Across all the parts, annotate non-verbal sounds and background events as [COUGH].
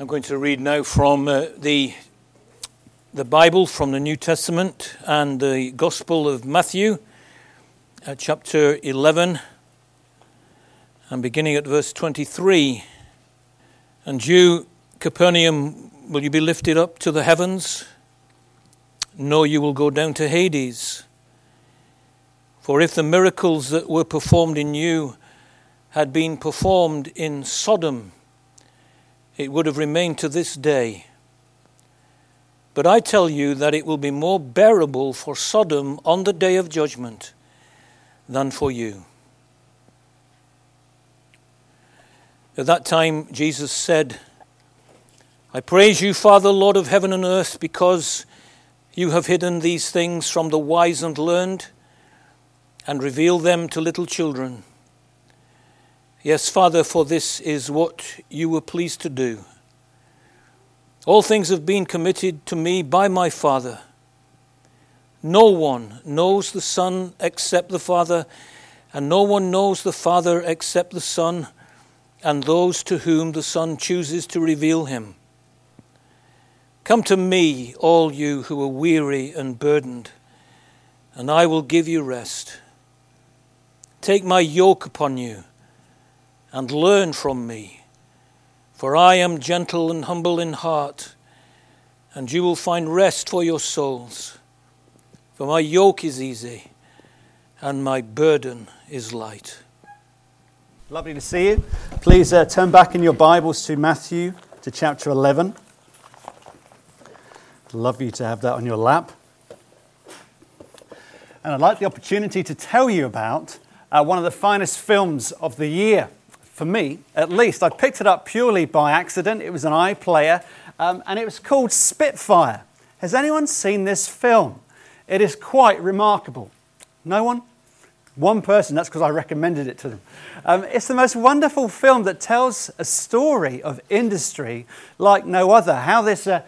I'm going to read now from uh, the, the Bible, from the New Testament, and the Gospel of Matthew, uh, chapter 11, and beginning at verse 23. And you, Capernaum, will you be lifted up to the heavens? No, you will go down to Hades. For if the miracles that were performed in you had been performed in Sodom, it would have remained to this day. But I tell you that it will be more bearable for Sodom on the day of judgment than for you. At that time, Jesus said, I praise you, Father, Lord of heaven and earth, because you have hidden these things from the wise and learned and revealed them to little children. Yes, Father, for this is what you were pleased to do. All things have been committed to me by my Father. No one knows the Son except the Father, and no one knows the Father except the Son, and those to whom the Son chooses to reveal him. Come to me, all you who are weary and burdened, and I will give you rest. Take my yoke upon you and learn from me. For I am gentle and humble in heart, and you will find rest for your souls. For my yoke is easy, and my burden is light. Lovely to see you. Please uh, turn back in your Bibles to Matthew, to chapter 11. Love you to have that on your lap. And I'd like the opportunity to tell you about uh, one of the finest films of the year for me at least. I picked it up purely by accident. It was an iPlayer, um, and it was called Spitfire. Has anyone seen this film? It is quite remarkable. No one? One person, that's because I recommended it to them. Um, it's the most wonderful film that tells a story of industry like no other. How this uh,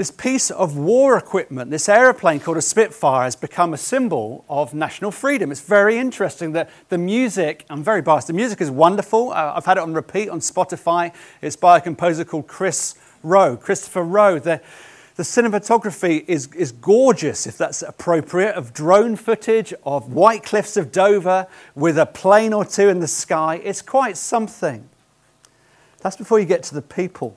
this piece of war equipment, this aeroplane called a Spitfire, has become a symbol of national freedom. It's very interesting that the music, I'm very biased, the music is wonderful. Uh, I've had it on repeat on Spotify. It's by a composer called Chris Roe, Christopher Roe. The, the cinematography is, is gorgeous, if that's appropriate, of drone footage, of white cliffs of Dover with a plane or two in the sky. It's quite something. That's before you get to the people.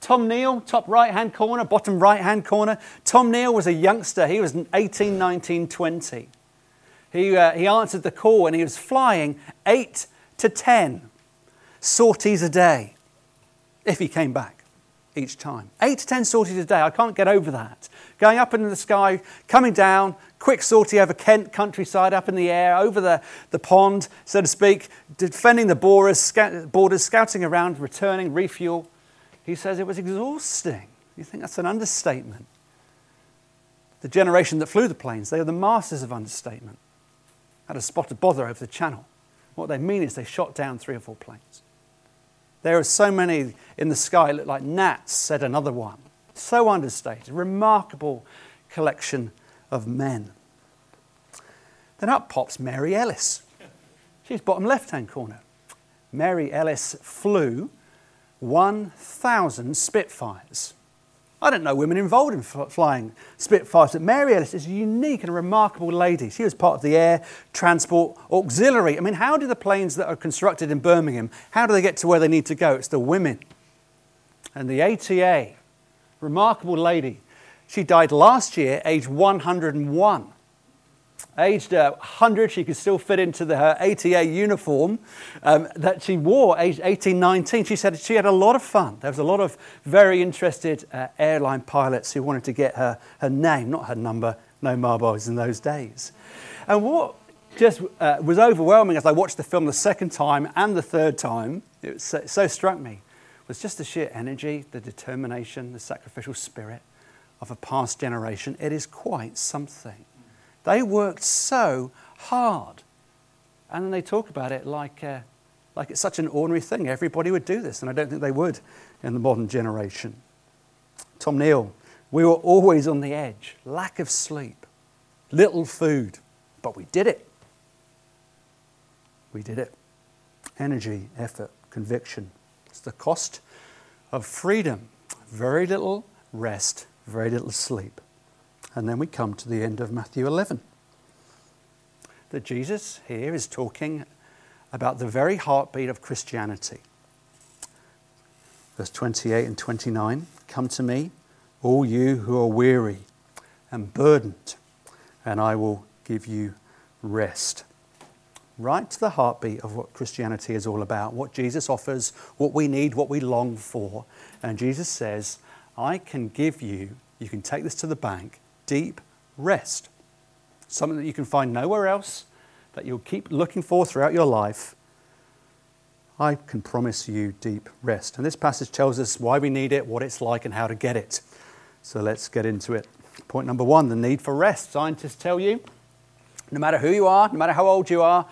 Tom Neil, top right hand corner, bottom right hand corner. Tom Neil was a youngster. He was 18, 19, 20. He, uh, he answered the call and he was flying 8 to 10 sorties a day if he came back each time. 8 to 10 sorties a day. I can't get over that. Going up into the sky, coming down, quick sortie over Kent countryside, up in the air, over the, the pond, so to speak, defending the borders, scout, borders, scouting around, returning, refuel. He says it was exhausting. You think that's an understatement? The generation that flew the planes, they are the masters of understatement. Had a spot of bother over the channel. What they mean is they shot down three or four planes. There are so many in the sky, look like gnats, said another one. So understated. Remarkable collection of men. Then up pops Mary Ellis. She's bottom left hand corner. Mary Ellis flew 1,000 Spitfires. I don't know women involved in flying Spitfires, but Mary Ellis is a unique and remarkable lady. She was part of the Air Transport Auxiliary. I mean, how do the planes that are constructed in Birmingham, how do they get to where they need to go? It's the women. And the ATA, remarkable lady, she died last year, aged 101. Aged uh, 100, she could still fit into the, her ATA uniform um, that she wore, aged 18, 19. She said she had a lot of fun. There was a lot of very interested uh, airline pilots who wanted to get her, her name, not her number, no marbles in those days. And what just uh, was overwhelming as I watched the film the second time and the third time, it, it so struck me, was just the sheer energy, the determination, the sacrificial spirit of a past generation. It is quite something. They worked so hard. And then they talk about it like, uh, like it's such an ordinary thing. Everybody would do this, and I don't think they would in the modern generation. Tom Neil, we were always on the edge, lack of sleep, little food, but we did it. We did it. Energy, effort, conviction. It's the cost of freedom. Very little rest, very little sleep. And then we come to the end of Matthew 11. That Jesus here is talking about the very heartbeat of Christianity. Verse 28 and 29 Come to me, all you who are weary and burdened, and I will give you rest. Right to the heartbeat of what Christianity is all about, what Jesus offers, what we need, what we long for. And Jesus says, I can give you, you can take this to the bank, deep rest. Something that you can find nowhere else, that you'll keep looking for throughout your life. I can promise you deep rest. And this passage tells us why we need it, what it's like, and how to get it. So let's get into it. Point number one the need for rest. Scientists tell you no matter who you are, no matter how old you are,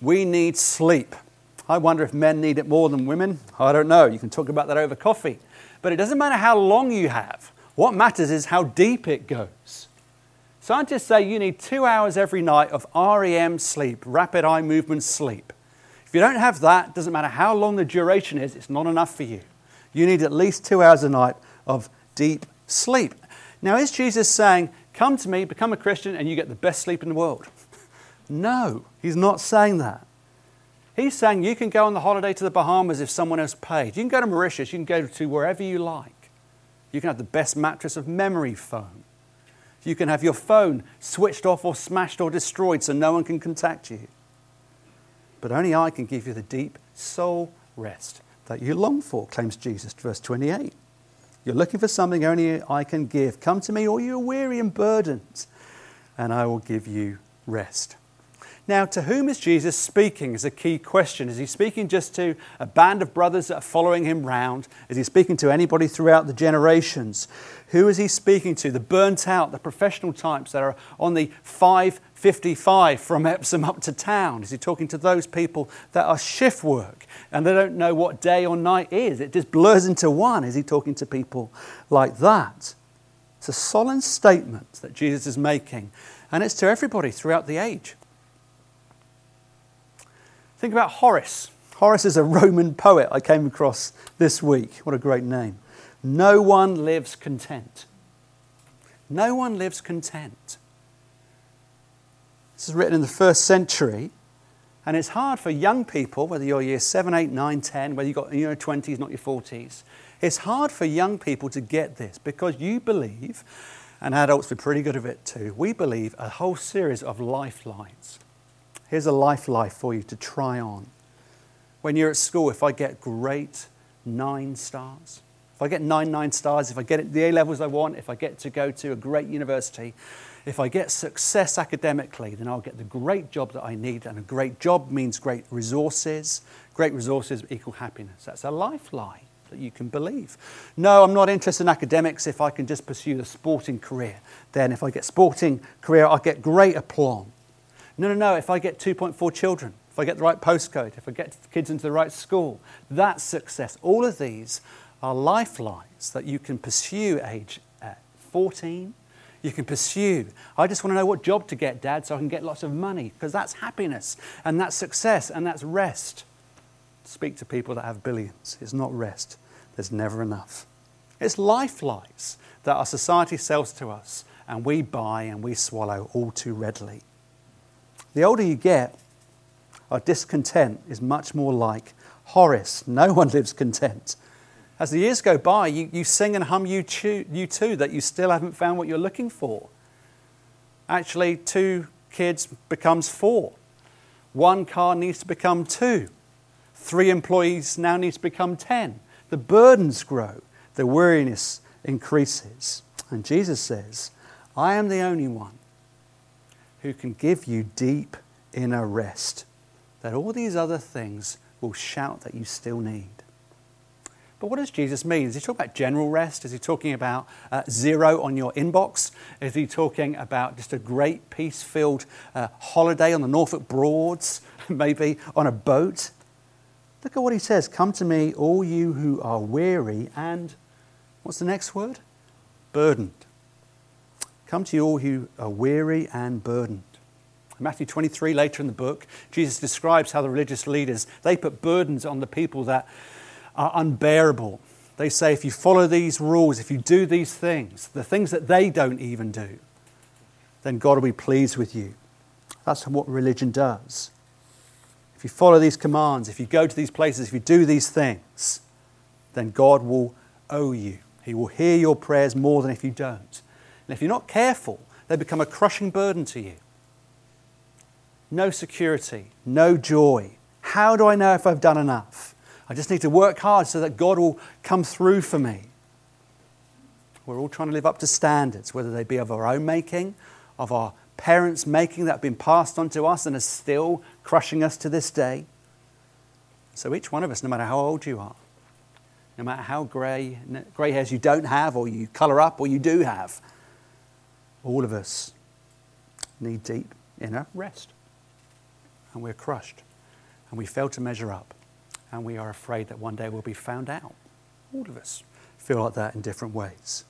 we need sleep. I wonder if men need it more than women. I don't know. You can talk about that over coffee. But it doesn't matter how long you have. What matters is how deep it goes. Scientists say you need two hours every night of REM sleep, rapid eye movement sleep. If you don't have that, it doesn't matter how long the duration is, it's not enough for you. You need at least two hours a night of deep sleep. Now, is Jesus saying, Come to me, become a Christian, and you get the best sleep in the world? [LAUGHS] no, he's not saying that. He's saying you can go on the holiday to the Bahamas if someone else paid. You can go to Mauritius, you can go to wherever you like. You can have the best mattress of memory foam. You can have your phone switched off or smashed or destroyed so no one can contact you. But only I can give you the deep soul rest that you long for, claims Jesus, verse 28. You're looking for something only I can give. Come to me, all you are weary and burdened, and I will give you rest. Now, to whom is Jesus speaking is a key question. Is he speaking just to a band of brothers that are following him round? Is he speaking to anybody throughout the generations? Who is he speaking to? The burnt out, the professional types that are on the 555 from Epsom up to town? Is he talking to those people that are shift work and they don't know what day or night is? It just blurs into one. Is he talking to people like that? It's a solemn statement that Jesus is making, and it's to everybody throughout the age. Think about Horace. Horace is a Roman poet I came across this week. What a great name. No one lives content. No one lives content. This is written in the first century, and it's hard for young people, whether you're year 7, 8, 9, 10, whether you've got your 20s, not your 40s, it's hard for young people to get this because you believe, and adults are pretty good at it too, we believe a whole series of lifelines. Here's a life life for you to try on. When you're at school, if I get great nine stars, if I get nine nine stars, if I get the A levels I want, if I get to go to a great university, if I get success academically, then I'll get the great job that I need. And a great job means great resources. Great resources equal happiness. That's a life lifeline that you can believe. No, I'm not interested in academics if I can just pursue a sporting career. Then, if I get sporting career, I'll get great aplomb. No, no, no, if I get 2.4 children, if I get the right postcode, if I get kids into the right school, that's success. All of these are lifelines that you can pursue age 14. You can pursue. I just want to know what job to get, Dad, so I can get lots of money, because that's happiness and that's success and that's rest. Speak to people that have billions. It's not rest, there's never enough. It's lifelines that our society sells to us and we buy and we swallow all too readily. The older you get, our discontent is much more like Horace. No one lives content. As the years go by, you, you sing and hum you, too, U2 that you still haven't found what you're looking for. Actually, two kids becomes four. One car needs to become two. Three employees now need to become ten. The burdens grow, the weariness increases. And Jesus says, I am the only one who can give you deep inner rest, that all these other things will shout that you still need. But what does Jesus mean? Is he talking about general rest? Is he talking about uh, zero on your inbox? Is he talking about just a great peace filled uh, holiday on the Norfolk Broads, [LAUGHS] maybe on a boat? Look at what he says Come to me, all you who are weary and, what's the next word? Burdened. Come to you all who are weary and burdened. In Matthew 23, later in the book, Jesus describes how the religious leaders, they put burdens on the people that are unbearable. They say if you follow these rules, if you do these things, the things that they don't even do, then God will be pleased with you. That's what religion does. If you follow these commands, if you go to these places, if you do these things, then God will owe you. He will hear your prayers more than if you don't. And if you're not careful, they become a crushing burden to you. No security, no joy. How do I know if I've done enough? I just need to work hard so that God will come through for me. We're all trying to live up to standards, whether they be of our own making, of our parents' making that have been passed on to us and are still crushing us to this day. So each one of us, no matter how old you are, no matter how grey, grey hairs you don't have, or you colour up, or you do have, all of us need deep inner rest. And we're crushed. And we fail to measure up. And we are afraid that one day we'll be found out. All of us feel like that in different ways.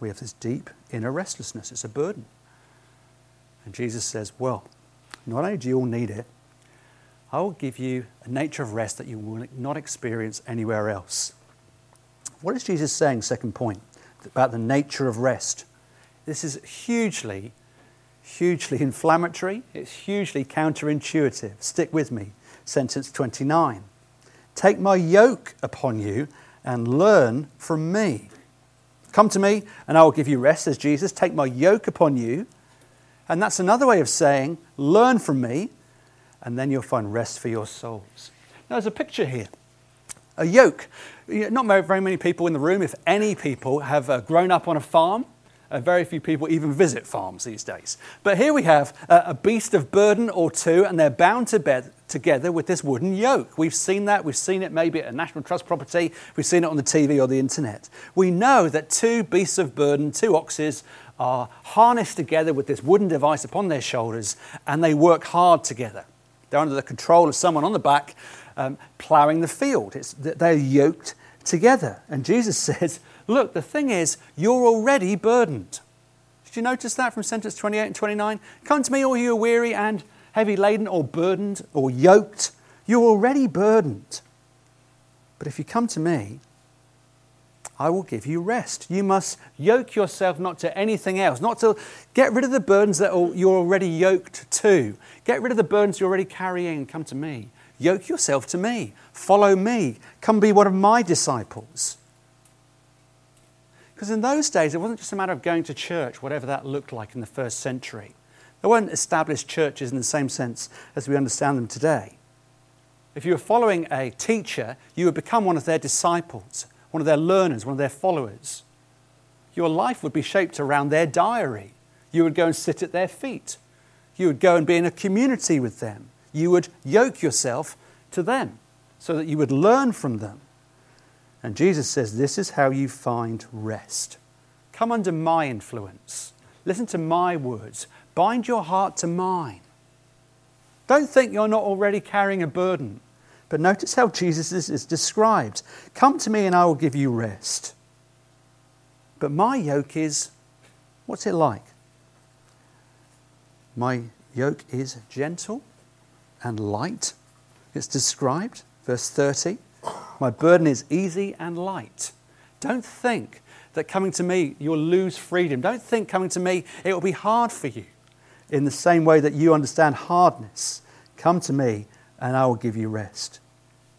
We have this deep inner restlessness. It's a burden. And Jesus says, Well, not only do you all need it, I will give you a nature of rest that you will not experience anywhere else. What is Jesus saying, second point, about the nature of rest? This is hugely, hugely inflammatory. It's hugely counterintuitive. Stick with me. Sentence 29. Take my yoke upon you and learn from me. Come to me and I will give you rest, says Jesus. Take my yoke upon you. And that's another way of saying, learn from me, and then you'll find rest for your souls. Now, there's a picture here a yoke. Not very many people in the room, if any people, have uh, grown up on a farm. Uh, very few people even visit farms these days. But here we have uh, a beast of burden or two, and they're bound to bed together with this wooden yoke. We've seen that. We've seen it maybe at a National Trust property. We've seen it on the TV or the internet. We know that two beasts of burden, two oxes, are harnessed together with this wooden device upon their shoulders, and they work hard together. They're under the control of someone on the back um, ploughing the field. It's, they're yoked together. And Jesus [LAUGHS] says, Look, the thing is, you're already burdened. Did you notice that from sentence 28 and 29? Come to me, all you are weary and heavy laden, or burdened, or yoked. You're already burdened. But if you come to me, I will give you rest. You must yoke yourself not to anything else, not to get rid of the burdens that you're already yoked to. Get rid of the burdens you're already carrying and come to me. Yoke yourself to me. Follow me. Come be one of my disciples. Because in those days, it wasn't just a matter of going to church, whatever that looked like in the first century. There weren't established churches in the same sense as we understand them today. If you were following a teacher, you would become one of their disciples, one of their learners, one of their followers. Your life would be shaped around their diary. You would go and sit at their feet. You would go and be in a community with them. You would yoke yourself to them so that you would learn from them. And Jesus says, This is how you find rest. Come under my influence. Listen to my words. Bind your heart to mine. Don't think you're not already carrying a burden. But notice how Jesus is, described Come to me and I will give you rest. But my yoke is, what's it like? My yoke is gentle and light. It's described, verse 30. My burden is easy and light. Don't think that coming to me you'll lose freedom. Don't think coming to me it will be hard for you. In the same way that you understand hardness, come to me and I will give you rest.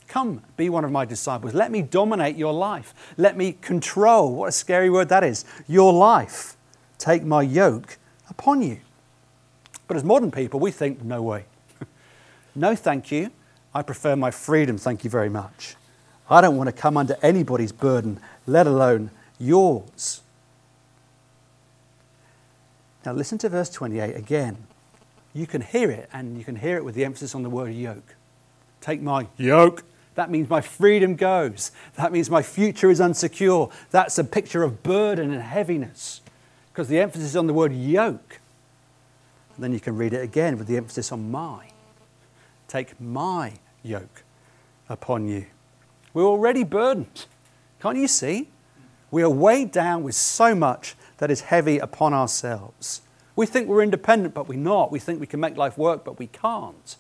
Come, be one of my disciples. Let me dominate your life. Let me control, what a scary word that is, your life. Take my yoke upon you. But as modern people, we think, no way. [LAUGHS] no, thank you. I prefer my freedom, thank you very much. I don't want to come under anybody's burden, let alone yours. Now, listen to verse 28 again. You can hear it, and you can hear it with the emphasis on the word yoke. Take my yoke. That means my freedom goes. That means my future is unsecure. That's a picture of burden and heaviness because the emphasis is on the word yoke. And then you can read it again with the emphasis on my. Take my yoke upon you. We're already burdened. Can't you see? We are weighed down with so much that is heavy upon ourselves. We think we're independent, but we're not. We think we can make life work, but we can't.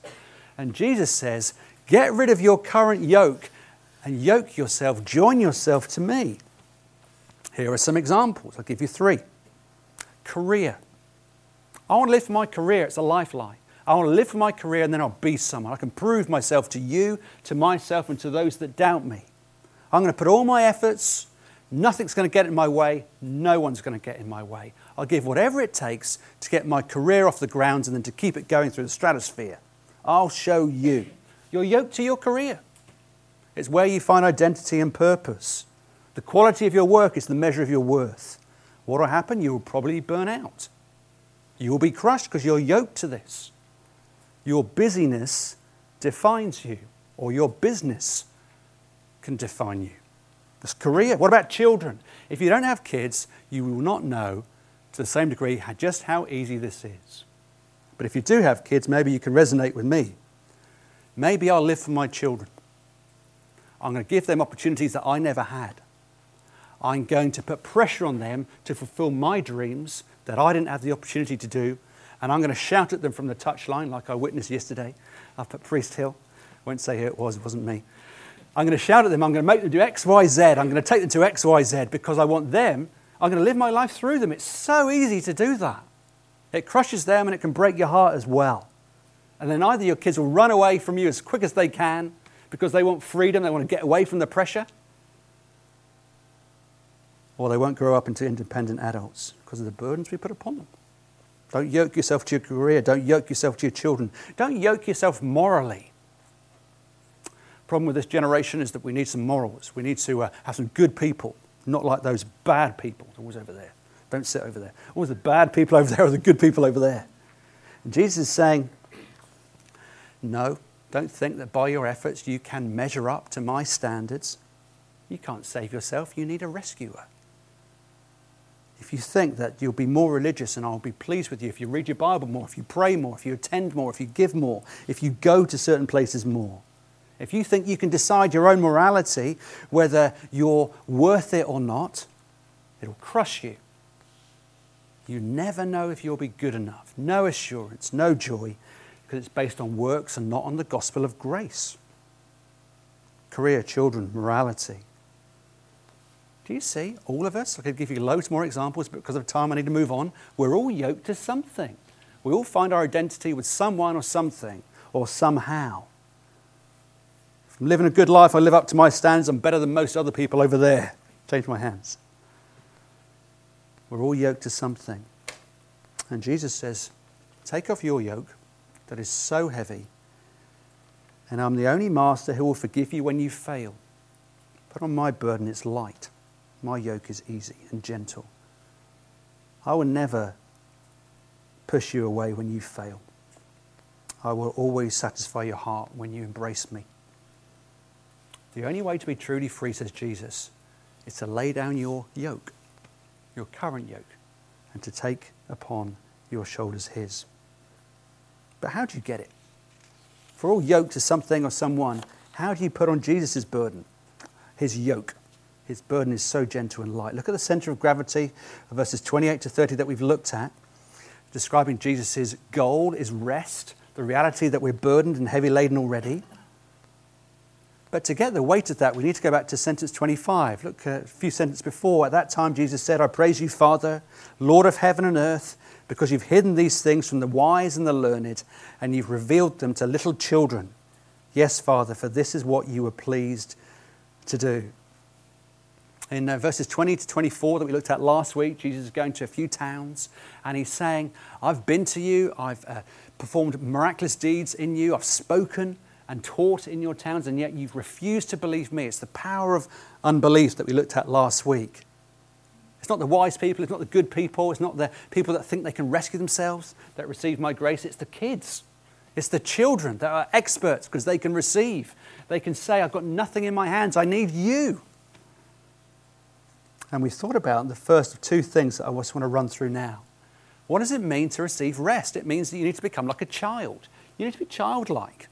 And Jesus says, Get rid of your current yoke and yoke yourself, join yourself to me. Here are some examples. I'll give you three. Career. I want to live for my career, it's a lifeline. I want to live for my career and then I'll be someone. I can prove myself to you, to myself, and to those that doubt me. I'm going to put all my efforts. Nothing's going to get in my way. No one's going to get in my way. I'll give whatever it takes to get my career off the ground and then to keep it going through the stratosphere. I'll show you. You're yoked to your career. It's where you find identity and purpose. The quality of your work is the measure of your worth. What will happen? You will probably burn out. You will be crushed because you're yoked to this. Your busyness defines you, or your business can define you. This career. What about children? If you don't have kids, you will not know to the same degree just how easy this is. But if you do have kids, maybe you can resonate with me. Maybe I'll live for my children. I'm going to give them opportunities that I never had. I'm going to put pressure on them to fulfill my dreams that I didn't have the opportunity to do and I'm going to shout at them from the touchline like I witnessed yesterday up at Priest Hill. I won't say who it was, it wasn't me. I'm going to shout at them, I'm going to make them do X, Y, Z. I'm going to take them to X, Y, Z because I want them, I'm going to live my life through them. It's so easy to do that. It crushes them and it can break your heart as well. And then either your kids will run away from you as quick as they can because they want freedom, they want to get away from the pressure, or they won't grow up into independent adults because of the burdens we put upon them. Don't yoke yourself to your career. Don't yoke yourself to your children. Don't yoke yourself morally. Problem with this generation is that we need some morals. We need to uh, have some good people, not like those bad people. Always over there. Don't sit over there. Always the bad people over there are the good people over there. And Jesus is saying, no, don't think that by your efforts you can measure up to my standards. You can't save yourself. You need a rescuer if you think that you'll be more religious and I'll be pleased with you if you read your Bible more, if you pray more, if you attend more, if you give more, if you go to certain places more, if you think you can decide your own morality, whether you're worth it or not, it'll crush you. You never know if you'll be good enough. No assurance, no joy, because it's based on works and not on the gospel of grace. Career, children, morality. Do you see? All of us, I could give you loads more examples, but because of time I need to move on. We're all yoked to something. We all find our identity with someone or something or somehow. If I'm living a good life, I live up to my standards, I'm better than most other people over there. Change my hands. We're all yoked to something. And Jesus says, Take off your yoke that is so heavy, and I'm the only master who will forgive you when you fail. Put on my burden, it's light. My yoke is easy and gentle. I will never push you away when you fail. I will always satisfy your heart when you embrace me. The only way to be truly free, says Jesus, is to lay down your yoke, your current yoke, and to take upon your shoulders his. But how do you get it? For all yoke to something or someone, how do you put on Jesus' burden, his yoke? His burden is so gentle and light. Look at the center of gravity, verses 28 to 30 that we've looked at, describing Jesus' goal is rest, the reality that we're burdened and heavy laden already. But to get the weight of that, we need to go back to sentence 25. Look a few sentences before. At that time, Jesus said, I praise you, Father, Lord of heaven and earth, because you've hidden these things from the wise and the learned, and you've revealed them to little children. Yes, Father, for this is what you were pleased to do. In uh, verses 20 to 24 that we looked at last week, Jesus is going to a few towns and he's saying, I've been to you, I've uh, performed miraculous deeds in you, I've spoken and taught in your towns, and yet you've refused to believe me. It's the power of unbelief that we looked at last week. It's not the wise people, it's not the good people, it's not the people that think they can rescue themselves that receive my grace, it's the kids. It's the children that are experts because they can receive. They can say, I've got nothing in my hands, I need you. And we thought about the first of two things that I just want to run through now. What does it mean to receive rest? It means that you need to become like a child. You need to be childlike.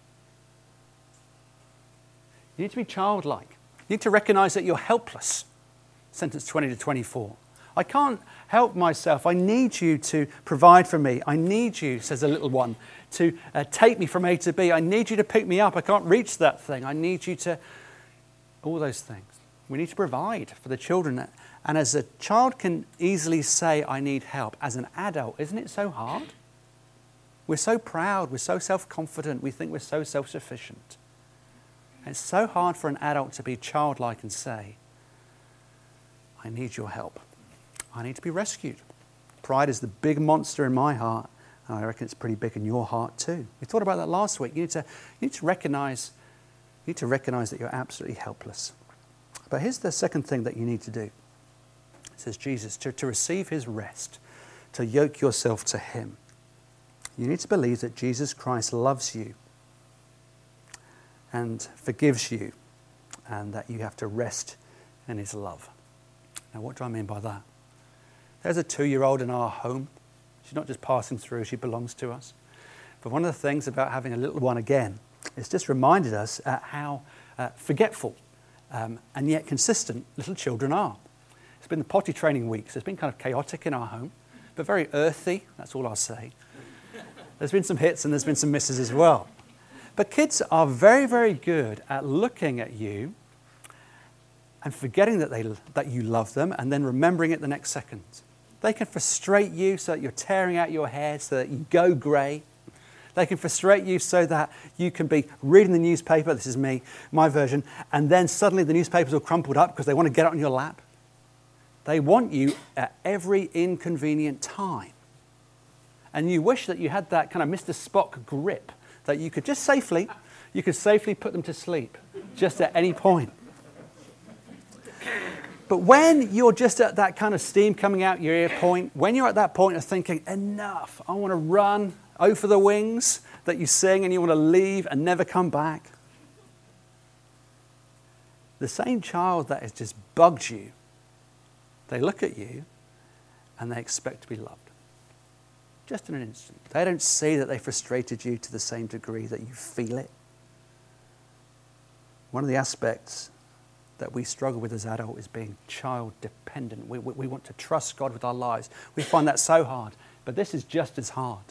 You need to be childlike. You need to recognize that you're helpless. Sentence 20 to 24. I can't help myself. I need you to provide for me. I need you, says the little one, to uh, take me from A to B. I need you to pick me up. I can't reach that thing. I need you to all those things. We need to provide for the children. And as a child can easily say, I need help, as an adult, isn't it so hard? We're so proud, we're so self confident, we think we're so self sufficient. It's so hard for an adult to be childlike and say, I need your help. I need to be rescued. Pride is the big monster in my heart, and I reckon it's pretty big in your heart too. We thought about that last week. You need to, you need to recognize you need to recognize that you're absolutely helpless. But here's the second thing that you need to do. Says Jesus, to, to receive his rest, to yoke yourself to him. You need to believe that Jesus Christ loves you and forgives you, and that you have to rest in his love. Now, what do I mean by that? There's a two year old in our home. She's not just passing through, she belongs to us. But one of the things about having a little one again it's just reminded us uh, how uh, forgetful um, and yet consistent little children are. It's been the potty training weeks. It's been kind of chaotic in our home, but very earthy. That's all I'll say. There's been some hits and there's been some misses as well. But kids are very, very good at looking at you and forgetting that, they, that you love them and then remembering it the next second. They can frustrate you so that you're tearing out your hair, so that you go grey. They can frustrate you so that you can be reading the newspaper, this is me, my version, and then suddenly the newspaper's all crumpled up because they want to get it on your lap. They want you at every inconvenient time. And you wish that you had that kind of Mr. Spock grip that you could just safely, you could safely put them to sleep just at any point. But when you're just at that kind of steam coming out your ear point, when you're at that point of thinking, enough, I want to run, for the wings that you sing and you want to leave and never come back. The same child that has just bugged you, they look at you and they expect to be loved. Just in an instant. They don't see that they frustrated you to the same degree that you feel it. One of the aspects that we struggle with as adults is being child dependent. We, we, we want to trust God with our lives. We find that so hard. But this is just as hard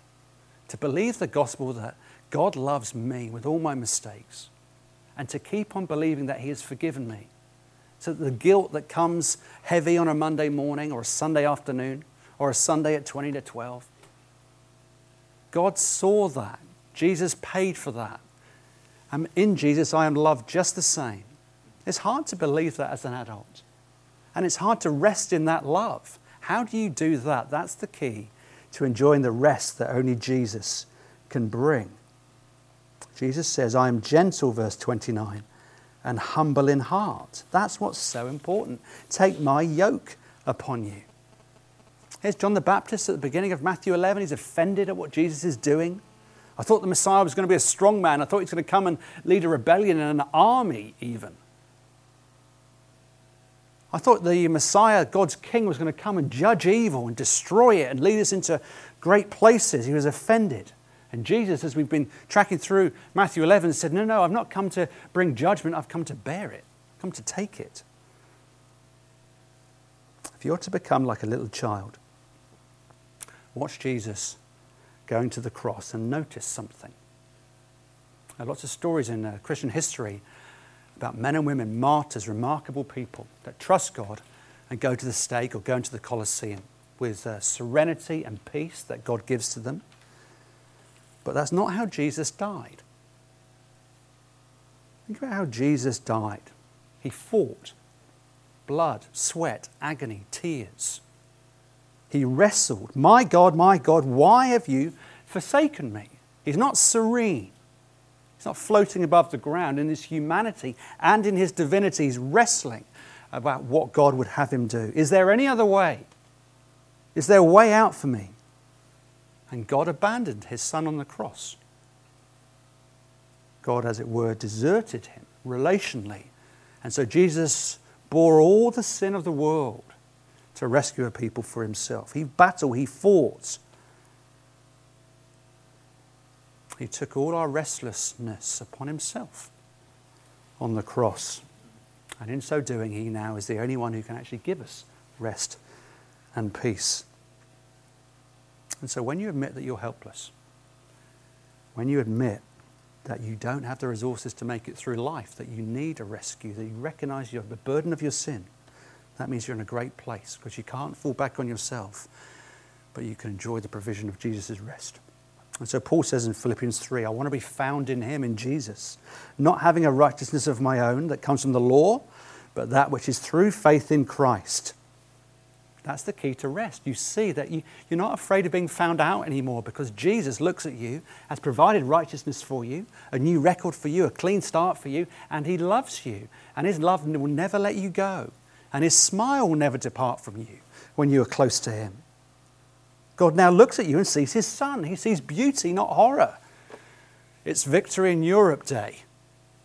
to believe the gospel that God loves me with all my mistakes and to keep on believing that He has forgiven me. So the guilt that comes heavy on a Monday morning or a Sunday afternoon or a Sunday at 20 to 12, God saw that. Jesus paid for that. And in Jesus, I am loved just the same. It's hard to believe that as an adult. And it's hard to rest in that love. How do you do that? That's the key to enjoying the rest that only Jesus can bring. Jesus says, I am gentle, verse 29, and humble in heart. That's what's so important. Take my yoke upon you. Here's John the Baptist at the beginning of Matthew 11. He's offended at what Jesus is doing. I thought the Messiah was going to be a strong man. I thought he's going to come and lead a rebellion and an army, even. I thought the Messiah, God's King, was going to come and judge evil and destroy it and lead us into great places. He was offended. And Jesus, as we've been tracking through Matthew 11, said, No, no, I've not come to bring judgment, I've come to bear it, I've come to take it. If you're to become like a little child, watch Jesus going to the cross and notice something. There are lots of stories in uh, Christian history about men and women, martyrs, remarkable people that trust God and go to the stake or go into the Colosseum with uh, serenity and peace that God gives to them. But that's not how Jesus died. Think about how Jesus died. He fought blood, sweat, agony, tears. He wrestled. My God, my God, why have you forsaken me? He's not serene. He's not floating above the ground. In his humanity and in his divinity, he's wrestling about what God would have him do. Is there any other way? Is there a way out for me? And God abandoned his son on the cross. God, as it were, deserted him relationally. And so Jesus bore all the sin of the world to rescue a people for himself. He battled, he fought, He took all our restlessness upon himself on the cross. And in so doing, he now is the only one who can actually give us rest and peace. And so when you admit that you're helpless, when you admit that you don't have the resources to make it through life, that you need a rescue, that you recognize you have the burden of your sin, that means you're in a great place because you can't fall back on yourself, but you can enjoy the provision of Jesus' rest. And so Paul says in Philippians 3 I want to be found in him, in Jesus, not having a righteousness of my own that comes from the law, but that which is through faith in Christ. That's the key to rest. You see that you, you're not afraid of being found out anymore because Jesus looks at you, has provided righteousness for you, a new record for you, a clean start for you, and He loves you. And His love will never let you go. And His smile will never depart from you when you are close to Him. God now looks at you and sees His Son. He sees beauty, not horror. It's Victory in Europe Day,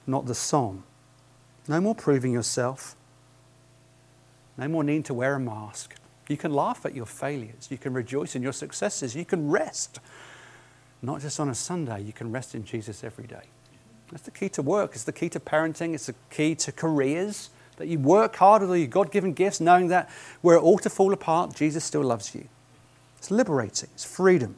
not the Somme. No more proving yourself. No more need to wear a mask. You can laugh at your failures. You can rejoice in your successes. You can rest. Not just on a Sunday, you can rest in Jesus every day. That's the key to work. It's the key to parenting. It's the key to careers. That you work hard with your God given gifts, knowing that where it all to fall apart, Jesus still loves you. It's liberating, it's freedom.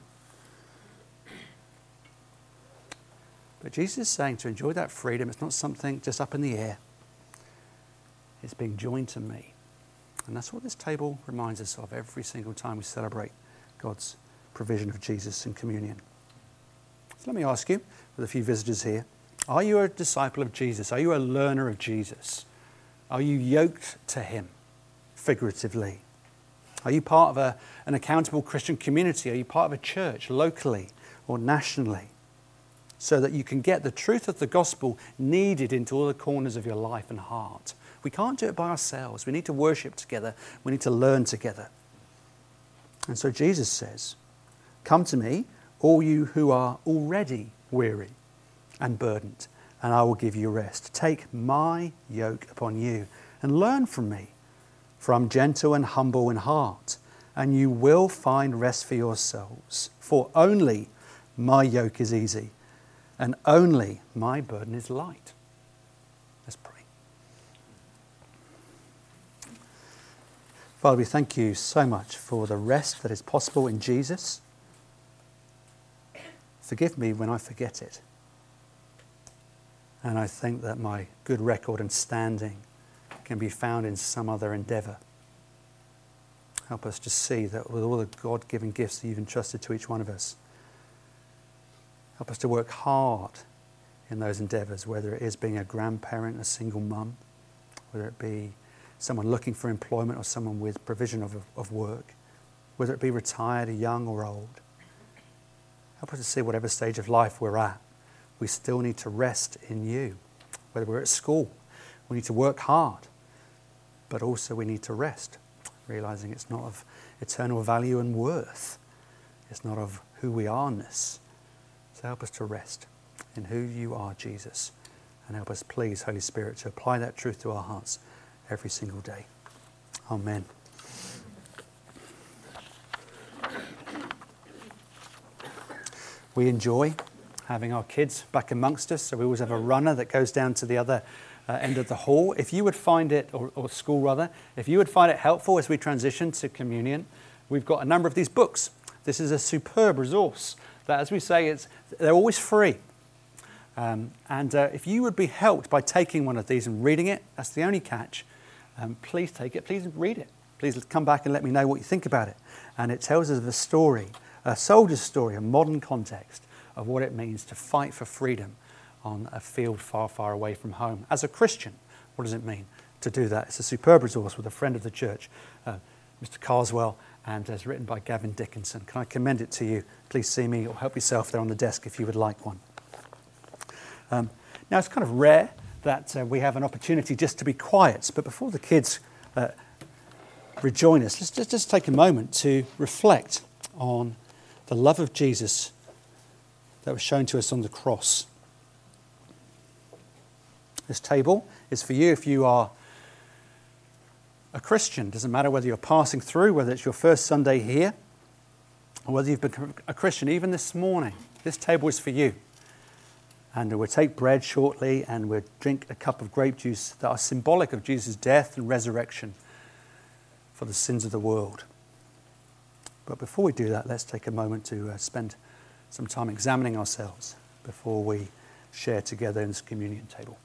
But Jesus is saying to enjoy that freedom, it's not something just up in the air, it's being joined to me. And that's what this table reminds us of every single time we celebrate God's provision of Jesus in communion. So let me ask you, with a few visitors here, are you a disciple of Jesus? Are you a learner of Jesus? Are you yoked to him, figuratively? Are you part of a, an accountable Christian community? Are you part of a church locally or nationally? So that you can get the truth of the gospel needed into all the corners of your life and heart. We can't do it by ourselves. We need to worship together. We need to learn together. And so Jesus says, Come to me, all you who are already weary and burdened, and I will give you rest. Take my yoke upon you and learn from me, for I'm gentle and humble in heart, and you will find rest for your souls. For only my yoke is easy, and only my burden is light. Let's pray. Father, we thank you so much for the rest that is possible in Jesus. Forgive me when I forget it. And I think that my good record and standing can be found in some other endeavor. Help us to see that with all the God given gifts that you've entrusted to each one of us, help us to work hard in those endeavors, whether it is being a grandparent, a single mum, whether it be someone looking for employment or someone with provision of, of work, whether it be retired, or young, or old. Help us to see whatever stage of life we're at, we still need to rest in you. Whether we're at school, we need to work hard, but also we need to rest, realizing it's not of eternal value and worth. It's not of who we are-ness. So help us to rest in who you are, Jesus. And help us, please, Holy Spirit, to apply that truth to our hearts every single day. Amen. We enjoy having our kids back amongst us, so we always have a runner that goes down to the other uh, end of the hall. If you would find it, or, or school rather, if you would find it helpful as we transition to communion, we've got a number of these books. This is a superb resource that, as we say, it's, they're always free. Um, and uh, if you would be helped by taking one of these and reading it, that's the only catch um, please take it, please read it. Please come back and let me know what you think about it. And it tells us a story, a soldier's story, a modern context of what it means to fight for freedom on a field far, far away from home. As a Christian, what does it mean to do that? It's a superb resource with a friend of the church, uh, Mr. Carswell, and it's written by Gavin Dickinson. Can I commend it to you? Please see me or help yourself there on the desk if you would like one. Um, now, it's kind of rare that uh, we have an opportunity just to be quiet. But before the kids uh, rejoin us, let's just, just take a moment to reflect on the love of Jesus that was shown to us on the cross. This table is for you if you are a Christian. It doesn't matter whether you're passing through, whether it's your first Sunday here, or whether you've become a Christian even this morning. This table is for you. And we'll take bread shortly and we'll drink a cup of grape juice that are symbolic of Jesus' death and resurrection for the sins of the world. But before we do that, let's take a moment to uh, spend some time examining ourselves before we share together in this communion table.